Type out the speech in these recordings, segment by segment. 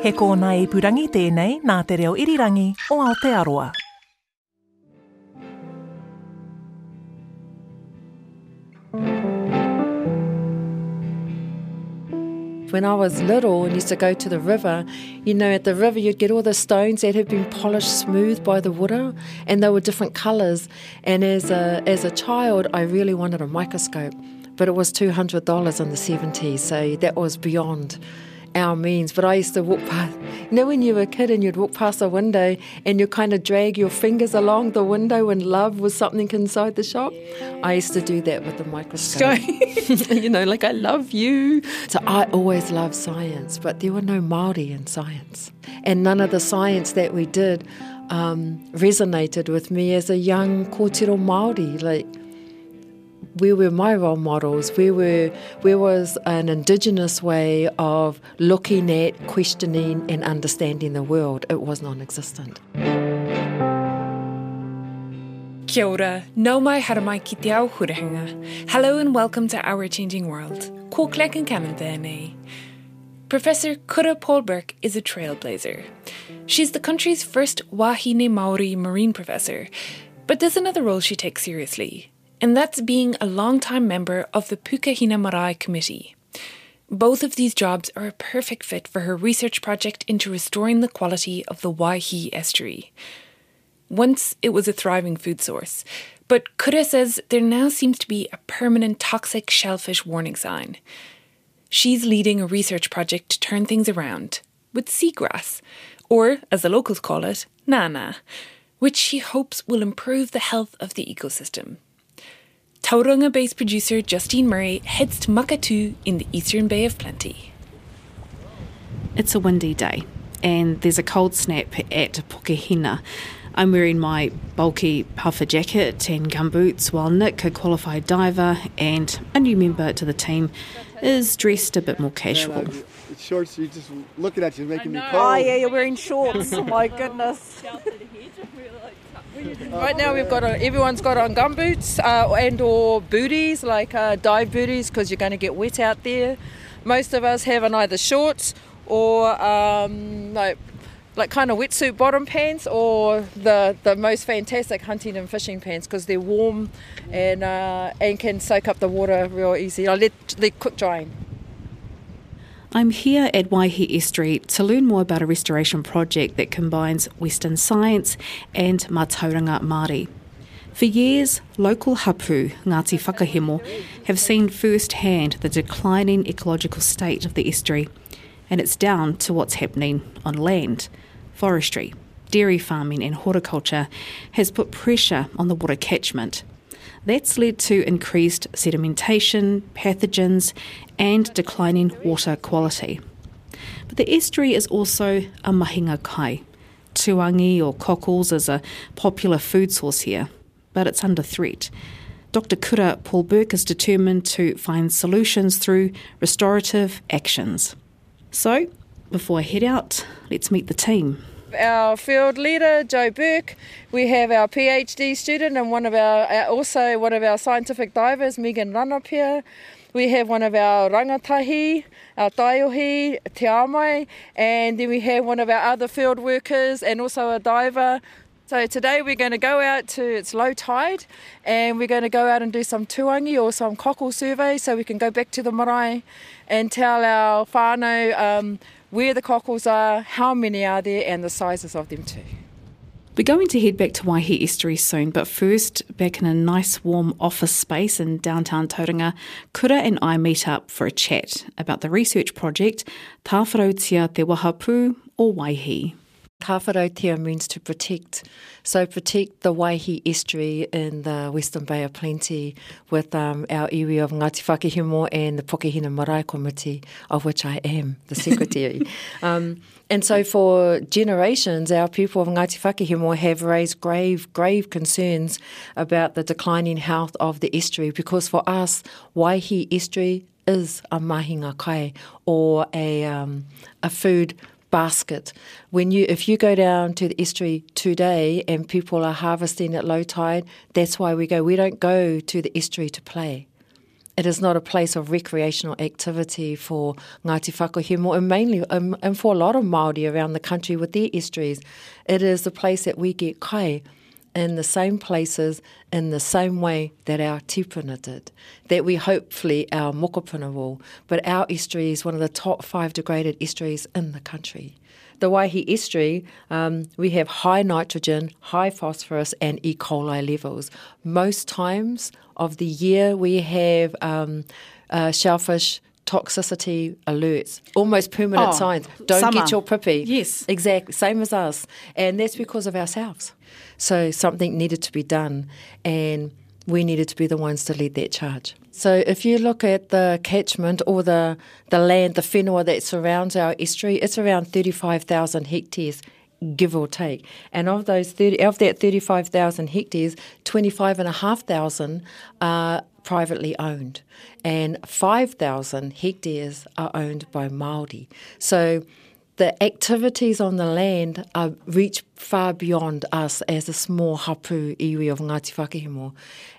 He kōna purangi tēnei nā te reo irirangi o Aotearoa. When I was little and used to go to the river, you know, at the river you'd get all the stones that had been polished smooth by the water and they were different colours. And as a, as a child, I really wanted a microscope, but it was $200 in the 70s, so that was beyond our means. But I used to walk past, you know, when you were a kid and you'd walk past a window and you kind of drag your fingers along the window when love was something inside the shop. I used to do that with the microscope. you know, like I love you. So I always loved science, but there were no Maori in science, and none of the science that we did um, resonated with me as a young kōtiro Maori. Like where were my role models? Where were where was an indigenous way of looking at, questioning, and understanding the world? It was non-existent. Kia ora, nau mai haramai ki te ao. Hello and welcome to Our Changing World. Ko klek and kamen. Professor Kura Burke is a trailblazer. She's the country's first Wahine Maori marine professor, but there's another role she takes seriously, and that's being a long-time member of the Pukehina Marae Committee. Both of these jobs are a perfect fit for her research project into restoring the quality of the Waihi estuary. Once it was a thriving food source, but Kura says there now seems to be a permanent toxic shellfish warning sign. She's leading a research project to turn things around with seagrass, or as the locals call it, nana, which she hopes will improve the health of the ecosystem. Tauranga based producer Justine Murray heads to Maketu in the eastern Bay of Plenty. It's a windy day, and there's a cold snap at Pukehina. I'm wearing my bulky puffer jacket and gumboots, while Nick, a qualified diver and a new member to the team, is dressed a bit more casual. Shorts, you're just looking at you, making me cold. Oh yeah, you're wearing shorts. oh my goodness. right now we've got everyone's got on gumboots uh, and or booties like uh, dive booties because you're going to get wet out there. Most of us have on either shorts or um, like like kind of wetsuit bottom pants or the the most fantastic hunting and fishing pants because they're warm and uh, and can soak up the water real easy. I let they quick drying. I'm here at Waihi Estuary to learn more about a restoration project that combines Western science and Mātauranga Māori. For years, local hapu, Ngāti Whakahemo, have seen firsthand the declining ecological state of the estuary, and it's down to what's happening on land. Forestry, dairy farming, and horticulture has put pressure on the water catchment. That's led to increased sedimentation, pathogens, and declining water quality. But the estuary is also a mahinga kai. Tuangi or cockles is a popular food source here, but it's under threat. Dr. Kura Paul Burke is determined to find solutions through restorative actions. So, before I head out, let's meet the team. Our field leader Joe Burke. We have our PhD student and one of our also one of our scientific divers Megan Ranapia. We have one of our rangatahi, our taiohi, Te Amai, and then we have one of our other field workers and also a diver. So today we're going to go out to it's low tide, and we're going to go out and do some tuangi or some cockle survey, so we can go back to the marae and tell our whānau um, where the cockles are, how many are there, and the sizes of them too. We're going to head back to Waihi Estuary soon, but first, back in a nice warm office space in downtown Tauranga, Kura and I meet up for a chat about the research project Tāwharautia Te Wahapu or Waihi. Tāwharautia means to protect. So protect the Waihi estuary in the Western Bay of Plenty with um, our iwi of Ngāti Whakahemo and the Pukehina Marae Committee, of which I am the secretary. um, and so for generations, our people of Ngāti Whakahemo have raised grave, grave concerns about the declining health of the estuary because for us, Waihi estuary is a mahinga kai or a, um, a food basket. When you, if you go down to the estuary today and people are harvesting at low tide, that's why we go. We don't go to the estuary to play. It is not a place of recreational activity for Ngāti Whakahemo and mainly um, and for a lot of Māori around the country with their estuaries. It is the place that we get kai in the same places in the same way that our tipuna did, that we hopefully our mokopuna will. But our estuary is one of the top five degraded estuaries in the country. The Waihi estuary, um, we have high nitrogen, high phosphorus, and E. coli levels. Most times of the year, we have um, uh, shellfish toxicity alerts, almost permanent Oh, signs. Don't summer. get your pippy. Yes. Exactly, same as us. And that's because of ourselves. So something needed to be done, and we needed to be the ones to lead that charge. So if you look at the catchment or the, the land, the whenua that surrounds our estuary, it's around 35,000 hectares, give or take. And of those 30, of that 35,000 hectares, 25,500 are privately owned, and 5,000 hectares are owned by Māori. So the activities on the land are, reach far beyond us as a small hapu iwi of Ngāti Whakahemo.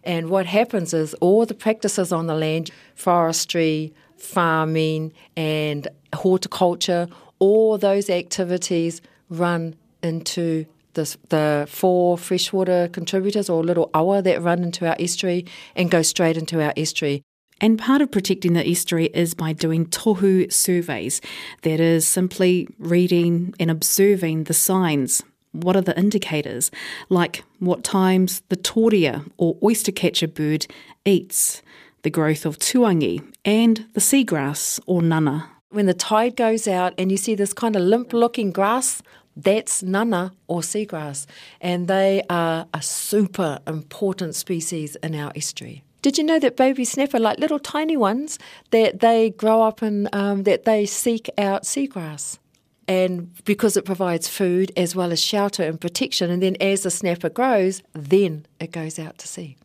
And what happens is all the practices on the land, forestry, farming and horticulture, all those activities run into the, the four freshwater contributors or little awa that run into our estuary and go straight into our estuary. And part of protecting the estuary is by doing tohu surveys. That is simply reading and observing the signs. What are the indicators? Like what times the tōrea or oyster catcher bird eats, the growth of tuangi, and the seagrass or nana. When the tide goes out and you see this kind of limp looking grass, that's nana or seagrass, and they are a super important species in our estuary. Did you know that baby snapper, like little tiny ones, that they grow up and um, that they seek out seagrass? And because it provides food as well as shelter and protection, and then as the snapper grows, then it goes out to sea.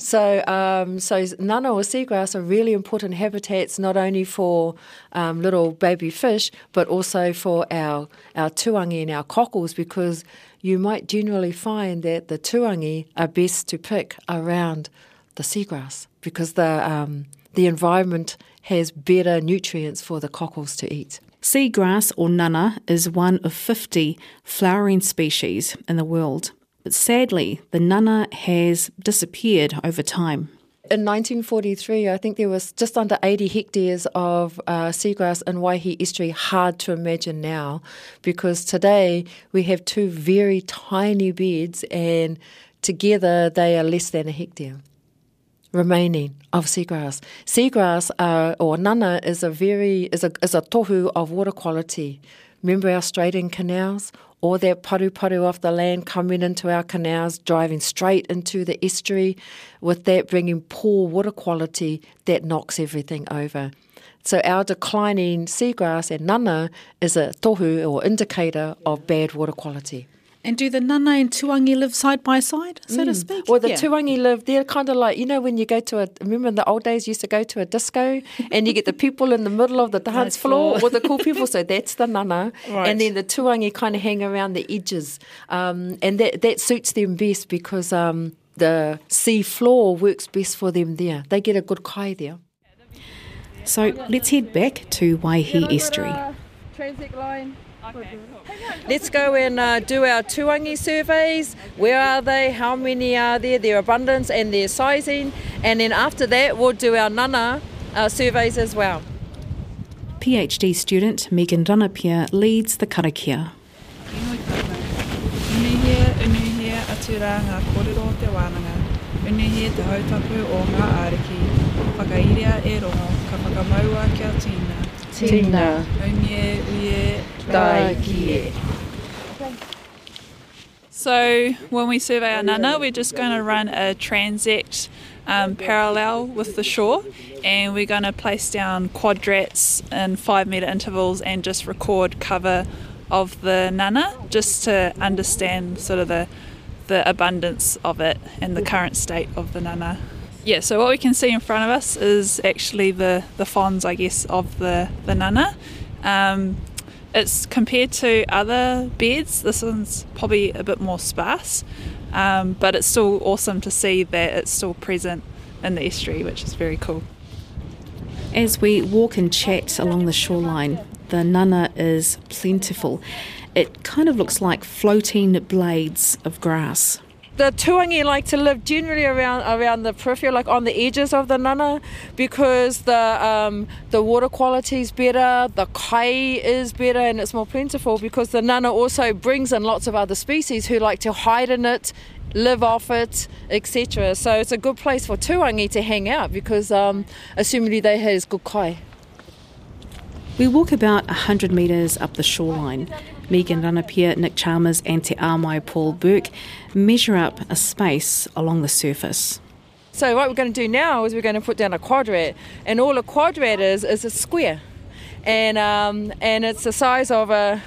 So, um, so nana or seagrass are really important habitats not only for um, little baby fish, but also for our our tuangi and our cockles, because you might generally find that the tuangi are best to pick around the seagrass because the um, the environment has better nutrients for the cockles to eat. Seagrass or nana is one of 50 flowering species in the world. But sadly, the nana has disappeared over time. In 1943, I think there was just under 80 hectares of uh, seagrass in Waihi Estuary. Hard to imagine now, because today we have two very tiny beds, and together they are less than a hectare remaining of seagrass. Seagrass uh, or nana is a very is a is a tohu of water quality. Remember our straighten canals? All that paru paru off the land coming into our canals, driving straight into the estuary, with that bringing poor water quality that knocks everything over. So our declining seagrass and nana is a tohu or indicator of bad water quality. And do the nana and tuangi live side by side, so to speak? Well, the Yeah. tuangi live, they're kind of like, you know, when you go to a, remember in the old days, you used to go to a disco and you get the people in the middle of the dance floor floor. or the cool people. So that's the nana. Right. And then the tuangi kind of hang around the edges. Um, and that, that suits them best because um, the sea floor works best for them there. They get a good kai there. So let's head back to Waihi Estuary. Transit line. Let's go and uh, do our tuangi surveys. Where are they? How many are there? Their abundance and their sizing. And then after that, we'll do our nana uh, surveys as well. PhD student Megan Ranapia leads the karakia. Unihia, unihia atura ngā kōrero o te wānanga. Unihia te hautapu o ngā āriki. Whakairia e rongo, ka whakamaua kia tīna. Kie. So when we survey our nana, we're just going to run a transect um, parallel with the shore, and we're going to place down quadrats in five metre intervals and just record cover of the nana, just to understand sort of the the abundance of it and the current state of the nana. Yeah, so what we can see in front of us is actually the the fawns, I guess, of the the nana. Um, it's compared to other beds, this one's probably a bit more sparse, um, but it's still awesome to see that it's still present in the estuary, which is very cool. As we walk and chat along the shoreline, the nana is plentiful. It kind of looks like floating blades of grass the tuangi like to live generally around around the periphery, like on the edges of the nana, because the um, the water quality is better, the kai is better, and it's more plentiful. Because the nana also brings in lots of other species who like to hide in it, live off it, etc. So it's a good place for tuangi to hang out because, um, assumingly, they has good kai. We walk about 100 metres up the shoreline. Megan Ranapia, Nick Chalmers, and Te Amai Paul Burke measure up a space along the surface. So what we're going to do now is we're going to put down a quadrat, and all a quadrat is is a square, and um, and it's the size of a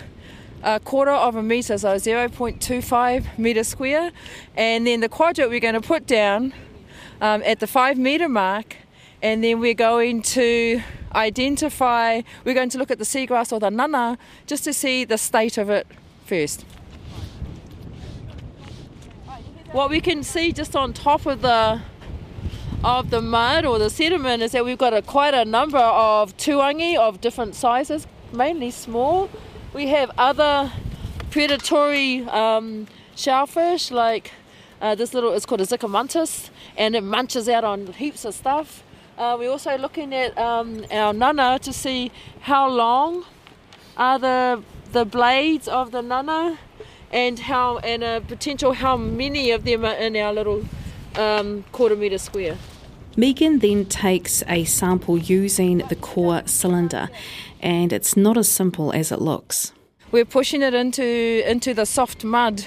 a quarter of a metre, so 0.25 metre square. And then the quadrat we're going to put down um, at the five metre mark, and then we're going to identify, we're going to look at the seagrass or the nana just to see the state of it first. What we can see just on top of the of the mud or the sediment is that we've got a, quite a number of tuangi of different sizes, mainly small. We have other predatory um, shellfish like uh, this little, it's called a Xicomantis, and it munches out on heaps of stuff. Uh, we're also looking at um, our nana to see how long are the the blades of the nana and how and a potential how many of them are in our little um, quarter metre square. Megan then takes a sample using the core cylinder, and it's not as simple as it looks. We're pushing it into into the soft mud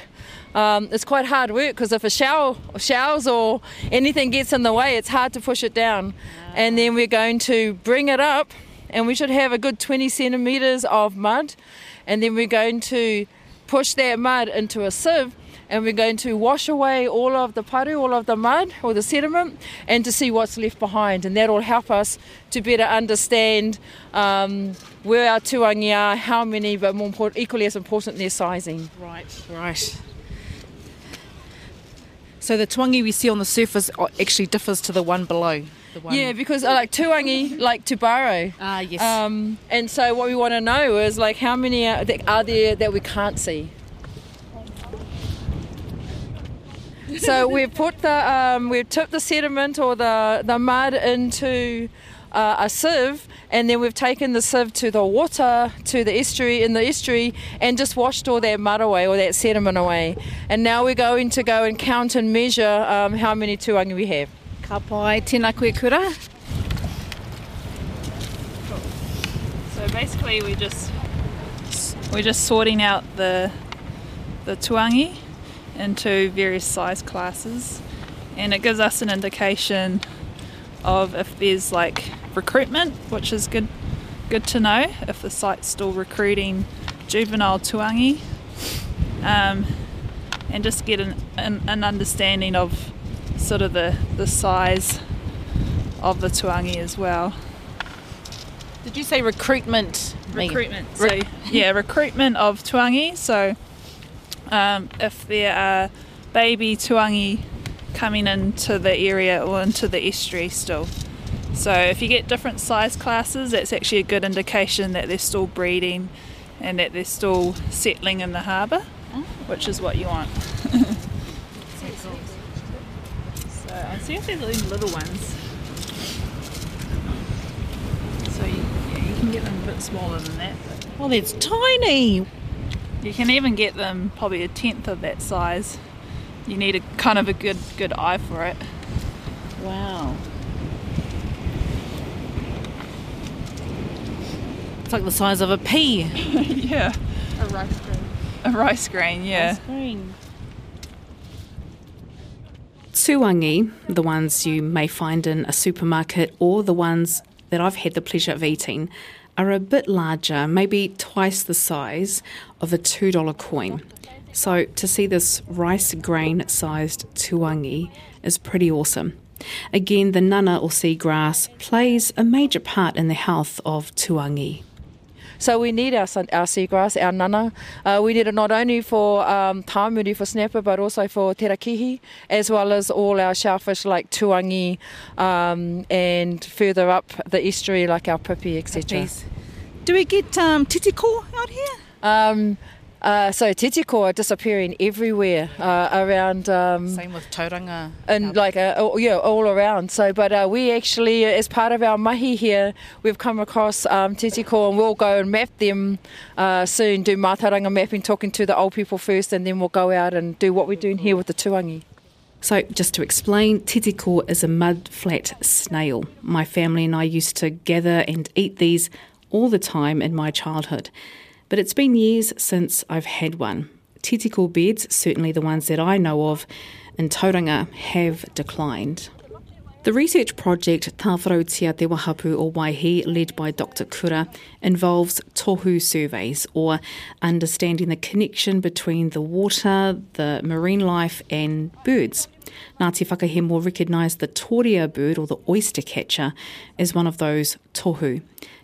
um, it's quite hard work because if a shower, showers or anything gets in the way, it's hard to push it down. And then we're going to bring it up, and we should have a good 20 centimeters of mud. And then we're going to push that mud into a sieve and we're going to wash away all of the paru, all of the mud or the sediment, and to see what's left behind. And that will help us to better understand um, where our tuangi are, how many, but more important, equally as important, their sizing. Right, right. So the tuangi we see on the surface actually differs to the one below. The one yeah, because uh, like tuangi like tubaro. Ah, yes. Um, and so what we want to know is like how many are, are there that we can't see. so we've put the um, we've tipped the sediment or the the mud into uh, a sieve, and then we've taken the sieve to the water, to the estuary, in the estuary, and just washed all that mud away, or that sediment away. And now we're going to go and count and measure um, how many tuangi we have. Ka pai, tēnā koe kura. So basically we just we're just sorting out the the tuangi into various size classes and it gives us an indication of if there's like recruitment, which is good good to know if the site's still recruiting juvenile tuangi, um, and just get an, an, an, understanding of sort of the, the size of the tuangi as well. Did you say recruitment? Recruitment. So yeah, recruitment of tuangi. So um, if there are baby tuangi coming into the area or into the estuary still. So if you get different size classes, that's actually a good indication that they're still breeding and that they're still settling in the harbour, oh. which is what you want. so I'll see if there's any little ones. So you, yeah, you can get them a bit smaller than that. Well, that's tiny! You can even get them probably a tenth of that size you need a kind of a good good eye for it. Wow. It's like the size of a pea. yeah. A rice grain. A rice grain, yeah. Rice grain. tuangi, the ones you may find in a supermarket or the ones that I've had the pleasure of eating, are a bit larger, maybe twice the size of a $2 coin. So to see this rice grain sized tuangi is pretty awesome. Again, the nana or seagrass plays a major part in the health of tuangi. So we need our, our seagrass, our nana. Uh, we need it not only for um, tāmure, for snapper, but also for tarakihi, as well as all our shellfish like tuangi um, and further up the estuary like our pipi, etc. Do we get um, titiko out here? Um, uh, so titiko are disappearing everywhere uh, around. Um, Same with tauranga. and like uh, oh, yeah, all around. So, but uh, we actually, as part of our mahi here, we've come across um, titiko, and we'll go and map them uh, soon. Do mātauranga mapping, talking to the old people first, and then we'll go out and do what we're doing here with the tuangi. So, just to explain, titiko is a mud flat snail. My family and I used to gather and eat these all the time in my childhood. But it's been years since I've had one. Titiko beds, certainly the ones that I know of in Tauranga, have declined. The research project Tāwharautia Te Wahapu o Waihi, led by Dr. Kura, involves tohu surveys, or understanding the connection between the water, the marine life, and birds. Ngāti Whakahemo recognised the tōrea bird, or the oyster catcher, as one of those tohu.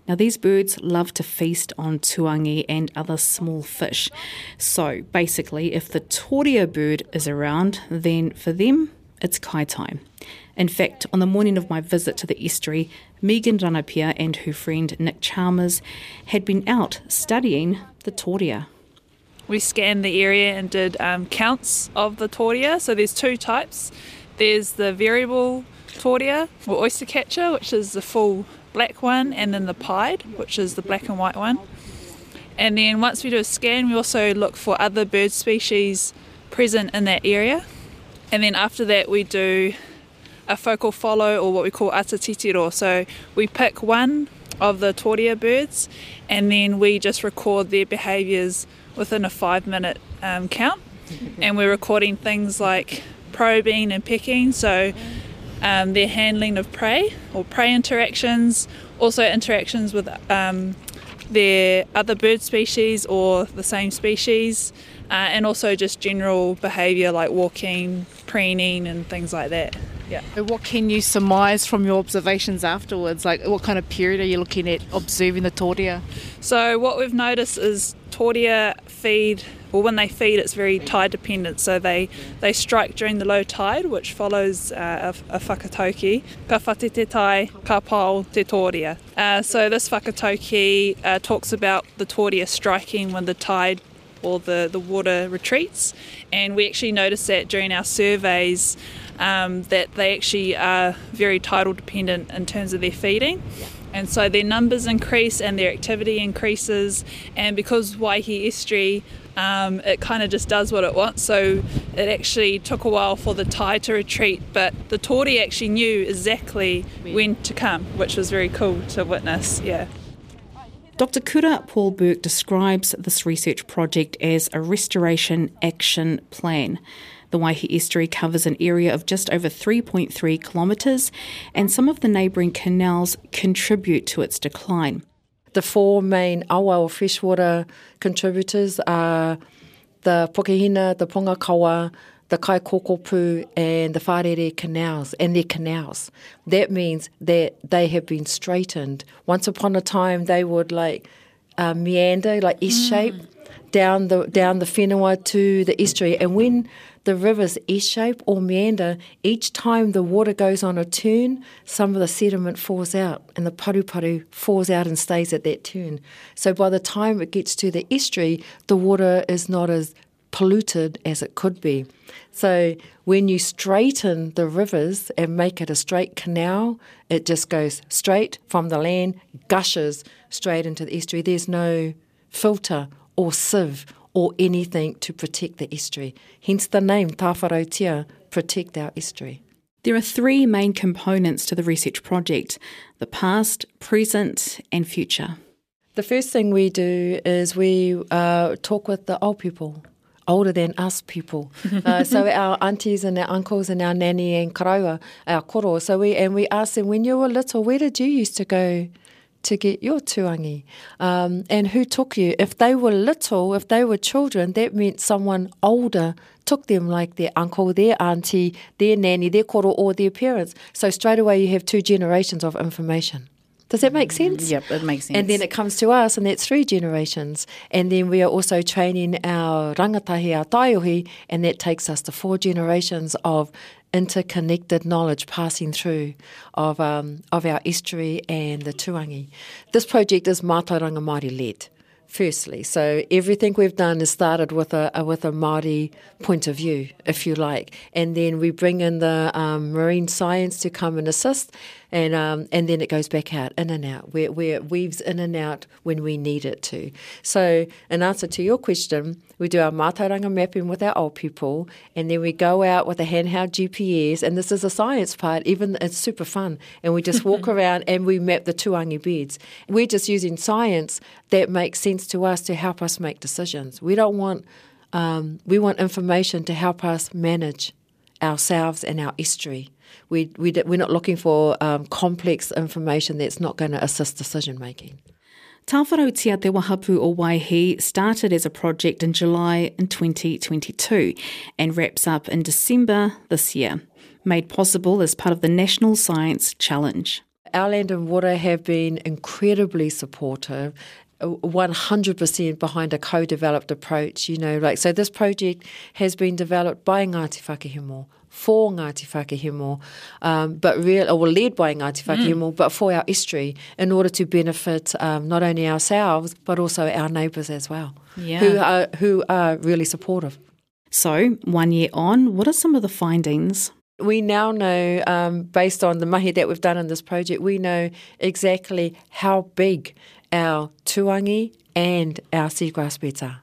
Now, these birds love to feast on tuangi and other small fish. So, basically, if the tōrea bird is around, then for them, it's kai time. In fact, on the morning of my visit to the estuary, Megan Ranapia and her friend Nick Chalmers had been out studying the tōrea. We scanned the area and did um, counts of the tōrea. So there's two types. There's the variable tōrea or oyster catcher, which is the full black one, and then the pied, which is the black and white one. And then once we do a scan, we also look for other bird species present in that area. And then after that, we do a focal follow or what we call atatitiro. So we pick one of the tōrea birds and then we just record their behaviours within a five minute um, count. and we're recording things like probing and pecking, so um, their handling of prey or prey interactions, also interactions with um, their other bird species or the same species, uh, and also just general behaviour like walking, preening, and things like that. Yeah. What can you surmise from your observations afterwards? Like, what kind of period are you looking at observing the tōrea? So what we've noticed is tōrea feed, or when they feed, it's very tide dependent. So they, they strike during the low tide, which follows uh, a, a whakatauki. Ka whate te tai, ka pao te tōrea. Uh, so this whakatauki uh, talks about the tōrea striking when the tide or the, the water retreats. And we actually noticed that during our surveys um, that they actually are very tidal dependent in terms of their feeding. And so their numbers increase and their activity increases. And because Waihi Estuary, um, it kind of just does what it wants. So it actually took a while for the tide to retreat, but the Tori actually knew exactly when to come, which was very cool to witness. Yeah. Dr. Kura Paul Burke describes this research project as a restoration action plan. The Waihi Estuary covers an area of just over 3.3 kilometres, and some of the neighbouring canals contribute to its decline. The four main awa or freshwater contributors are the Pukehina, the Pongakawa, the Kai Kaikokopu, and the Wharere canals, and their canals. That means that they have been straightened. Once upon a time, they would like uh, meander, like S shape, down the down the whenua to the estuary. And when the rivers S shape or meander, each time the water goes on a turn, some of the sediment falls out and the paru falls out and stays at that turn. So by the time it gets to the estuary, the water is not as polluted as it could be. So when you straighten the rivers and make it a straight canal, it just goes straight from the land, gushes straight into the estuary. There's no filter or sieve or anything to protect the estuary. Hence the name Tāwharautia, protect our estuary. There are three main components to the research project the past, present, and future. The first thing we do is we uh, talk with the old people older than us people. uh, so our aunties and our uncles and our nanny and karaua, our koro. So we and we asked them when you were little, where did you used to go to get your tuangi? Um, and who took you? If they were little, if they were children, that meant someone older took them like their uncle, their auntie, their nanny, their koro, or their parents. So straight away you have two generations of information. Does that make sense? Yep, it makes sense. And then it comes to us, and that's three generations. And then we are also training our rangatahi, our taiohi, and that takes us to four generations of interconnected knowledge passing through of, um, of our history and the tuangi. This project is Mātauranga Māori led firstly. So everything we've done is started with a, a with a Māori point of view, if you like, and then we bring in the um, marine science to come and assist, and um, and then it goes back out, in and out, where, where it weaves in and out when we need it to. So in answer to your question, we do our mātauranga mapping with our old people, and then we go out with a handheld GPS, and this is a science part, even it's super fun, and we just walk around and we map the tuangi beds. We're just using science that makes sense to us to help us make decisions. We don't want, um, we want information to help us manage ourselves and our history. We, we, we're not looking for um, complex information that's not going to assist decision making. Tāwharautia Te Wahapu o Waihi started as a project in July in 2022 and wraps up in December this year, made possible as part of the National Science Challenge. Our Land and Water have been incredibly supportive 100% behind a co-developed approach, you know, like, so this project has been developed by Ngāti Whakahemo, for Ngāti Whakahemo, um, but real, or led by Ngāti Whakahemo, mm. but for our history, in order to benefit um, not only ourselves, but also our neighbours as well, yeah. who, are, who are really supportive. So, one year on, what are some of the findings? We now know, um, based on the mahi that we've done in this project, we know exactly how big our tuangi and our seagrass beds are.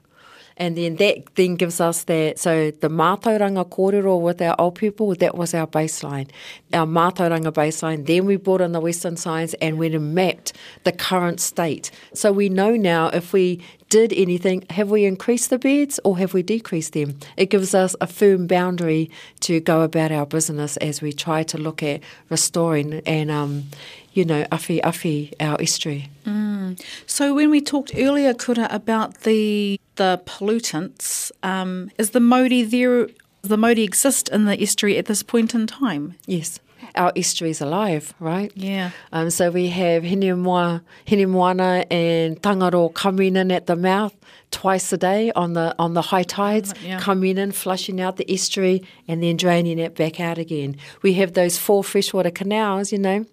And then that then gives us that, so the mātauranga kōrero with our old people, that was our baseline, our mātauranga baseline. Then we brought in the Western science and went and mapped the current state. So we know now if we did anything, have we increased the beds or have we decreased them? It gives us a firm boundary to go about our business as we try to look at restoring and, um, you know, afi afi our history. Mm. So when we talked earlier, Kura, about the the pollutants, um, is the mauri there? The mauri exist in the estuary at this point in time? Yes. Our estuary is alive, right? Yeah. Um, so we have Hinemoa, Hinemoana and Tangaro coming in at the mouth twice a day on the on the high tides, yeah. coming in, flushing out the estuary, and then draining it back out again. We have those four freshwater canals, you know,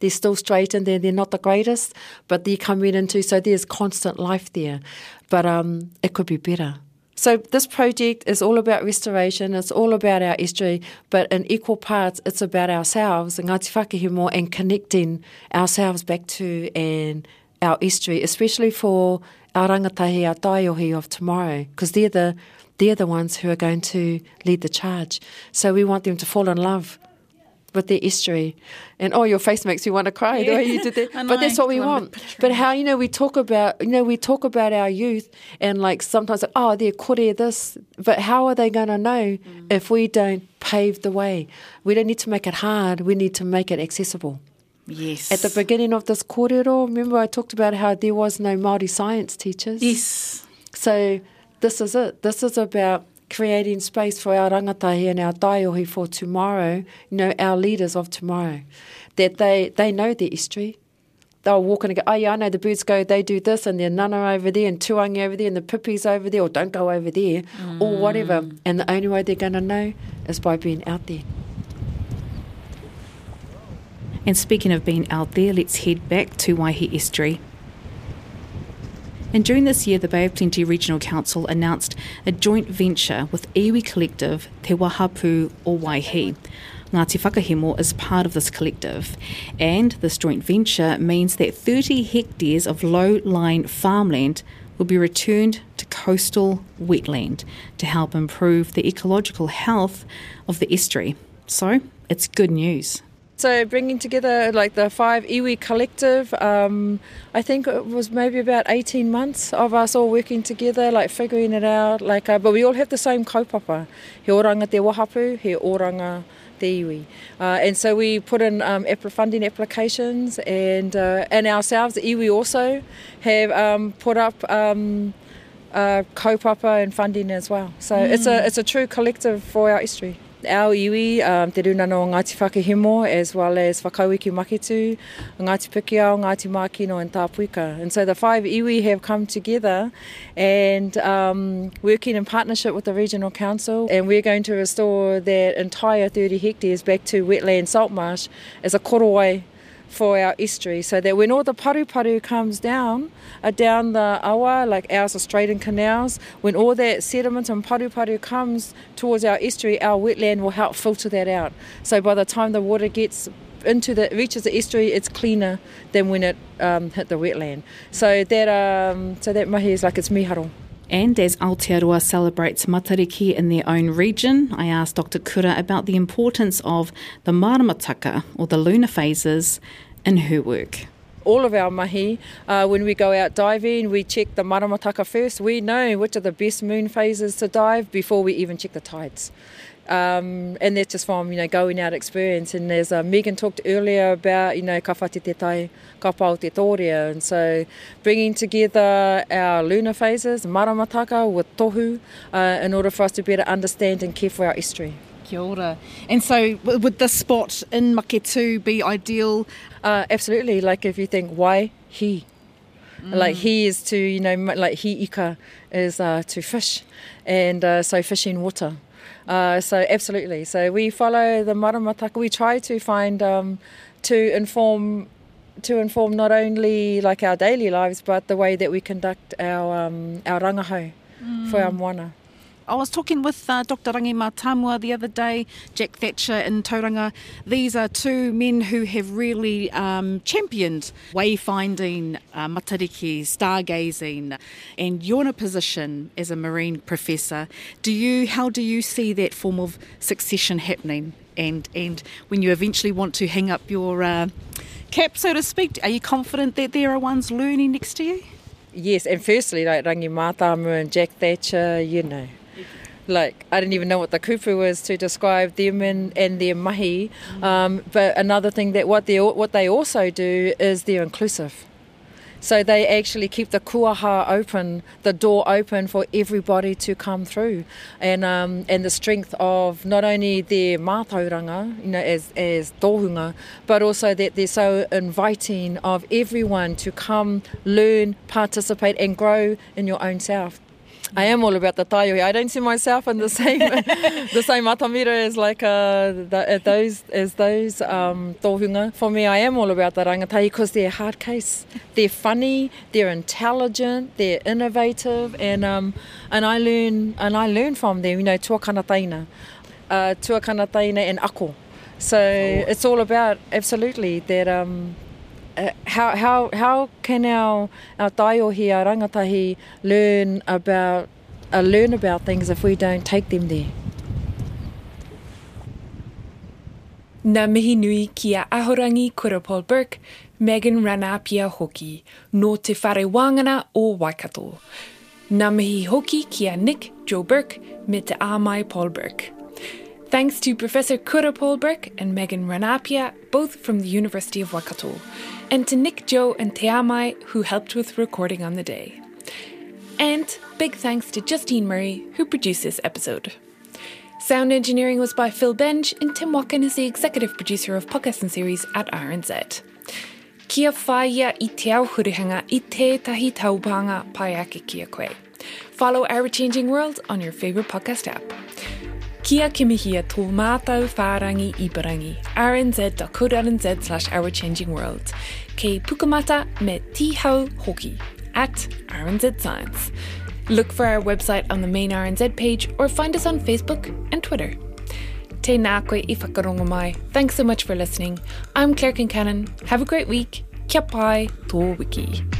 they're still straightened. They're, they're not the greatest, but they're coming into, so there's constant life there. But um, it could be better. So this project is all about restoration. It's all about our history, but in equal parts, it's about ourselves, and Ngāti Whakahemo, and connecting ourselves back to and our history, especially for our rangatahi, our taiohi of tomorrow, because they're the they're the ones who are going to lead the charge. So we want them to fall in love with their history. And oh, your face makes me want to cry yeah. the way you did that. but that's what we want. But how you know we talk about you know we talk about our youth and like sometimes like, oh they're kore this, but how are they going to know mm. if we don't pave the way? We don't need to make it hard. We need to make it accessible. Yes. At the beginning of this kōrero, remember I talked about how there was no Māori science teachers. Yes. So this is it. This is about creating space for our rangatahi and our taiohi for tomorrow, you know, our leaders of tomorrow, that they, they know their history. They'll walk in and go, oh yeah, I know the birds go, they do this, and their nana over there, and tuangi over there, and the pipis over there, or don't go over there, mm. or whatever. And the only way they're going to know is by being out there. And speaking of being out there, let's head back to Waihi Estuary. And during this year, the Bay of Plenty Regional Council announced a joint venture with iwi collective Te Wahapu o Waihi. Ngāti Whakahemo is part of this collective, and this joint venture means that 30 hectares of low-lying farmland will be returned to coastal wetland to help improve the ecological health of the estuary. So, it's good news. So bringing together like the five iwi collective, um, I think it was maybe about 18 months of us all working together, like figuring it out. Like, uh, but we all have the same kaupapa. He oranga te wahapu, he oranga te iwi. Uh, and so we put in um, funding applications and, uh, and ourselves, the iwi also have um, put up um, uh, kaupapa and funding as well. So mm. it's, a, it's a true collective for our history. Our iwi, um, te runano o Ngāti Whakahemo, as well as Whakauiki Makitu, Ngāti Pikiao, Ngāti Mākino and Tāpuika. And so the five iwi have come together and um, working in partnership with the Regional Council and we're going to restore that entire 30 hectares back to wetland salt marsh as a korowai for our estuary so that when all the paru paru comes down uh, down the awa like ours in canals when all that sediment and paru paru comes towards our estuary our wetland will help filter that out. So by the time the water gets into the reaches the estuary it's cleaner than when it um, hit the wetland. So that um, so that mahi is like it's miharo and as Aotearoa celebrates Matariki in their own region, I asked Dr. Kura about the importance of the maramataka, or the lunar phases, in her work all of our mahi, uh, when we go out diving, we check the maramataka first. We know which are the best moon phases to dive before we even check the tides. Um, and that's just from you know going out experience. And as uh, Megan talked earlier about you know ka whate te tai, ka pau te tōrea, and so bringing together our lunar phases, maramataka with tohu, uh, in order for us to better understand and care for our estuary. Kia ora. And so, would this spot in Maketu be ideal? Uh, absolutely. Like if you think, why he? Mm. Like he is to, you know, like he ika is uh, to fish, and uh, so fishing water. Uh, so absolutely. So we follow the maramataka. We try to find um, to inform to inform not only like our daily lives, but the way that we conduct our um, our rangahau mm. for our moana. I was talking with uh, Dr. Rangi Matamua the other day, Jack Thatcher in Tauranga. These are two men who have really um, championed wayfinding, uh, matariki, stargazing, and you're in a position as a marine professor. Do you? How do you see that form of succession happening? And and when you eventually want to hang up your uh, cap, so to speak, are you confident that there are ones learning next to you? Yes, and firstly, like Rangi Matamua and Jack Thatcher, you know, like I didn't even know what the kupu was to describe them and, and their mahi. Um, but another thing that what they what they also do is they're inclusive. So they actually keep the kuaha open, the door open for everybody to come through, and um, and the strength of not only their mātauranga, you know, as as tohunga, but also that they're so inviting of everyone to come, learn, participate, and grow in your own self. I am all about the taiohi. I don't see myself in the same the same matamira as like uh, the, those as those um, tohunga. For me, I am all about the rangatahi because they're hard case. They're funny, they're intelligent, they're innovative, and um, and I learn and I learn from them. You know, tuakana taina, uh, tuakana taina and ako. So oh. it's all about absolutely that um, uh, how, how, how can our, our taiohi, our rangatahi, learn about, uh, learn about things if we don't take them there? Nā mihi nui ki a ahorangi kura Paul Burke, Megan Ranapia hoki, no te whare wāngana o Waikato. Nā mihi hoki ki a Nick Joe Burke me te Amai Paul Burke. Thanks to Professor Kura Burke and Megan Ranapia, both from the University of Waikato and to Nick Joe and Te Amai, who helped with recording on the day. And big thanks to Justine Murray, who produced this episode. Sound engineering was by Phil Benge, and Tim Watkin is the executive producer of podcast and series at RNZ. Kia whaia i te auhurihanga i tētahi taupanga pai ake kia koe. Follow Our Changing World on your favourite podcast app. Kia kimihia tō mātau whārangi i barangi, rnz.co.nz slash ourchangingworld. Kei pukamata me tihau hoki at RNZ Science. Look for our website on the main RNZ page or find us on Facebook and Twitter. Te nā koe i whakarongo mai. Thanks so much for listening. I'm Claire Concannon. Have a great week. Kia pai tō wiki.